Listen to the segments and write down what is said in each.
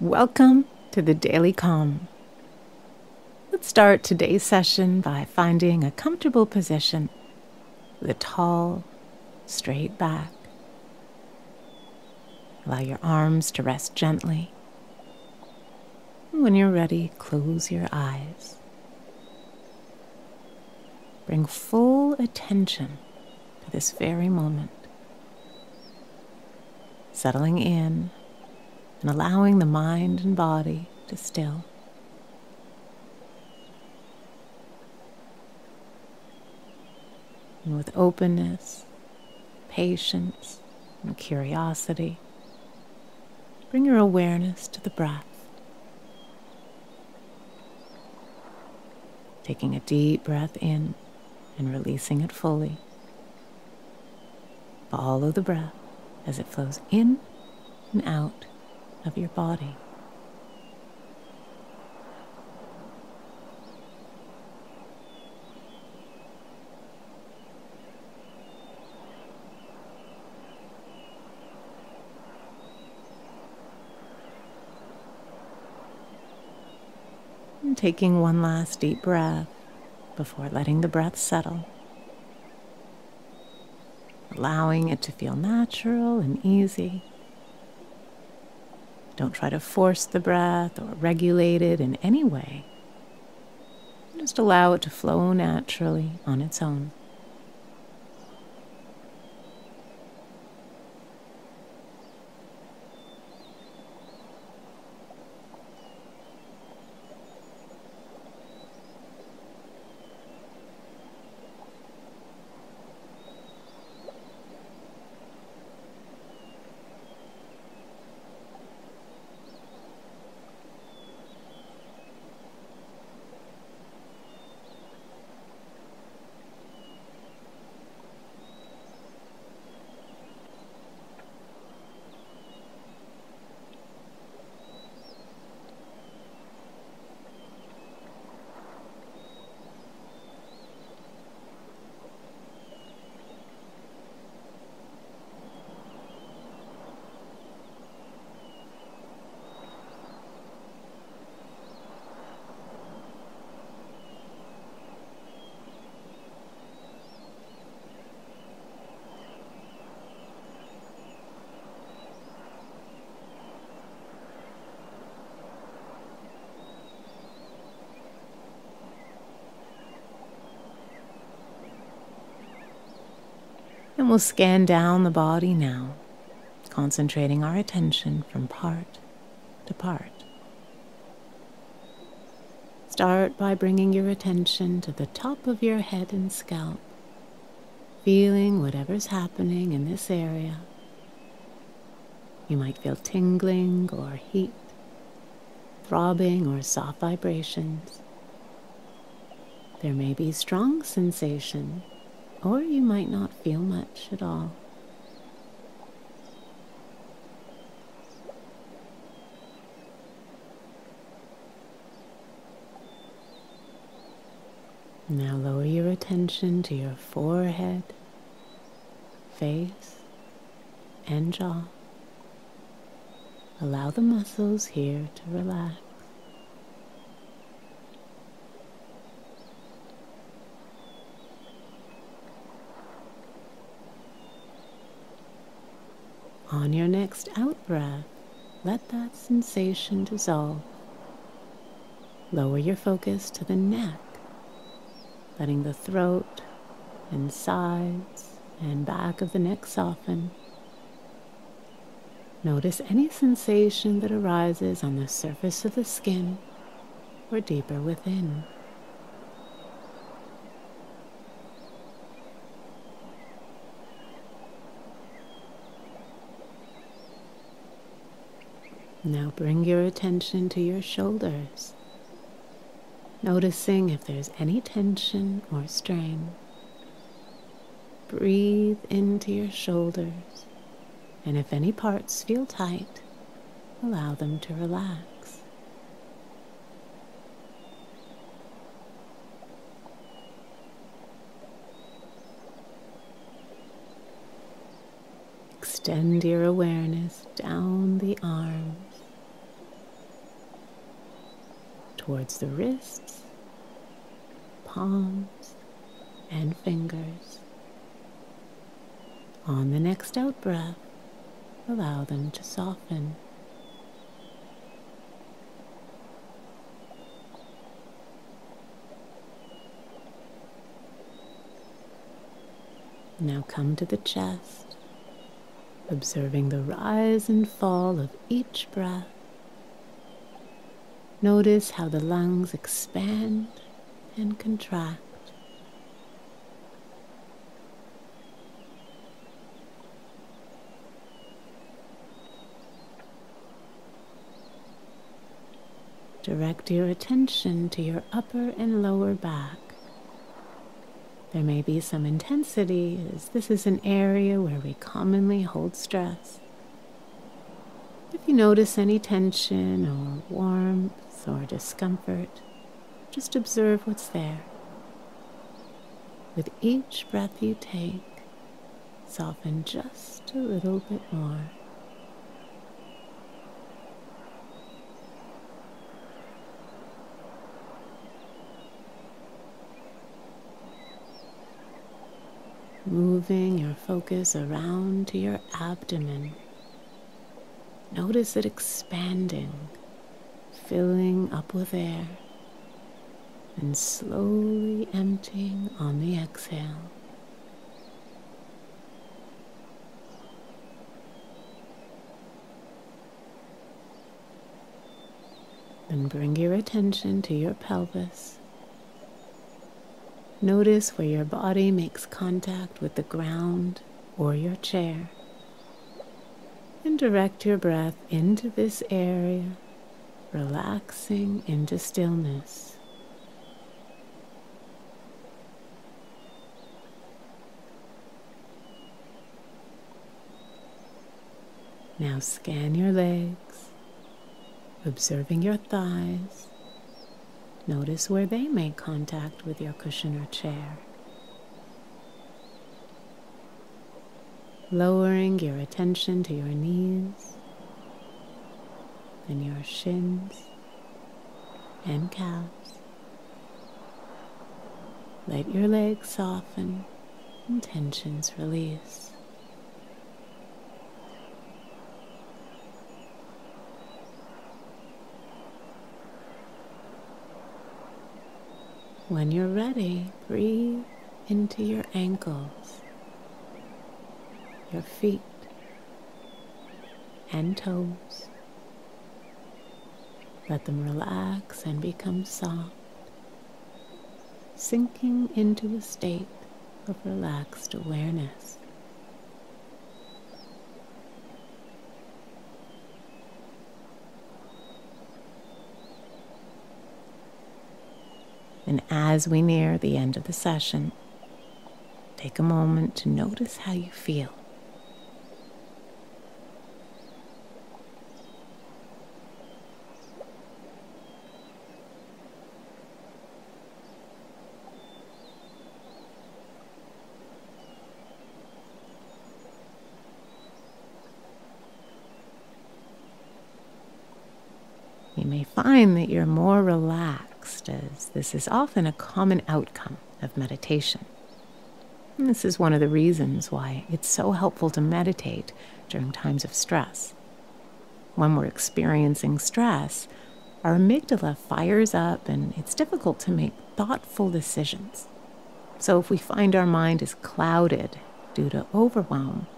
Welcome to the Daily Calm. Let's start today's session by finding a comfortable position with a tall, straight back. Allow your arms to rest gently. When you're ready, close your eyes. Bring full attention to this very moment, settling in and allowing the mind and body to still. And with openness, patience, and curiosity, bring your awareness to the breath. Taking a deep breath in and releasing it fully. Follow the breath as it flows in and out of your body. And taking one last deep breath before letting the breath settle. Allowing it to feel natural and easy. Don't try to force the breath or regulate it in any way. Just allow it to flow naturally on its own. And we'll scan down the body now, concentrating our attention from part to part. Start by bringing your attention to the top of your head and scalp, feeling whatever's happening in this area. You might feel tingling or heat, throbbing or soft vibrations. There may be strong sensation or you might not feel much at all. Now lower your attention to your forehead, face, and jaw. Allow the muscles here to relax. On your next out breath, let that sensation dissolve. Lower your focus to the neck, letting the throat and sides and back of the neck soften. Notice any sensation that arises on the surface of the skin or deeper within. Now bring your attention to your shoulders, noticing if there's any tension or strain. Breathe into your shoulders, and if any parts feel tight, allow them to relax. Extend your awareness down the arms towards the wrists, palms, and fingers. On the next out breath, allow them to soften. Now come to the chest, observing the rise and fall of each breath. Notice how the lungs expand and contract. Direct your attention to your upper and lower back. There may be some intensity as this is an area where we commonly hold stress. If you notice any tension or warmth or discomfort, just observe what's there. With each breath you take, soften just a little bit more. moving your focus around to your abdomen. Notice it expanding, filling up with air, and slowly emptying on the exhale. Then bring your attention to your pelvis Notice where your body makes contact with the ground or your chair. And direct your breath into this area, relaxing into stillness. Now scan your legs, observing your thighs Notice where they make contact with your cushion or chair. Lowering your attention to your knees and your shins and calves. Let your legs soften and tensions release. When you're ready, breathe into your ankles, your feet, and toes. Let them relax and become soft, sinking into a state of relaxed awareness. And as we near the end of the session, take a moment to notice how you feel. You may find that you're more relaxed as this is often a common outcome of meditation. And this is one of the reasons why it's so helpful to meditate during times of stress. When we're experiencing stress, our amygdala fires up and it's difficult to make thoughtful decisions. So, if we find our mind is clouded due to overwhelm,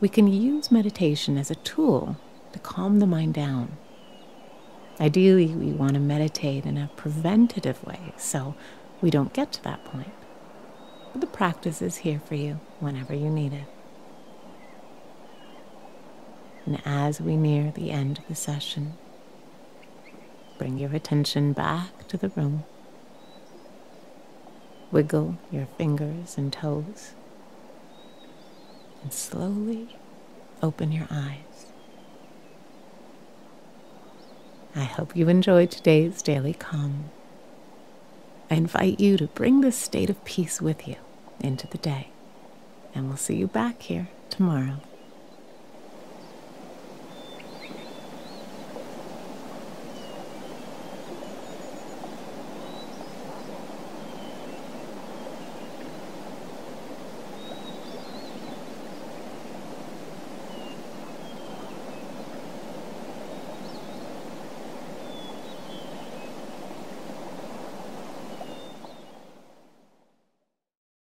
we can use meditation as a tool to calm the mind down Ideally, we want to meditate in a preventative way so we don't get to that point. But the practice is here for you whenever you need it. And as we near the end of the session, bring your attention back to the room. Wiggle your fingers and toes. And slowly open your eyes. I hope you enjoyed today's Daily Calm. I invite you to bring this state of peace with you into the day, and we'll see you back here tomorrow.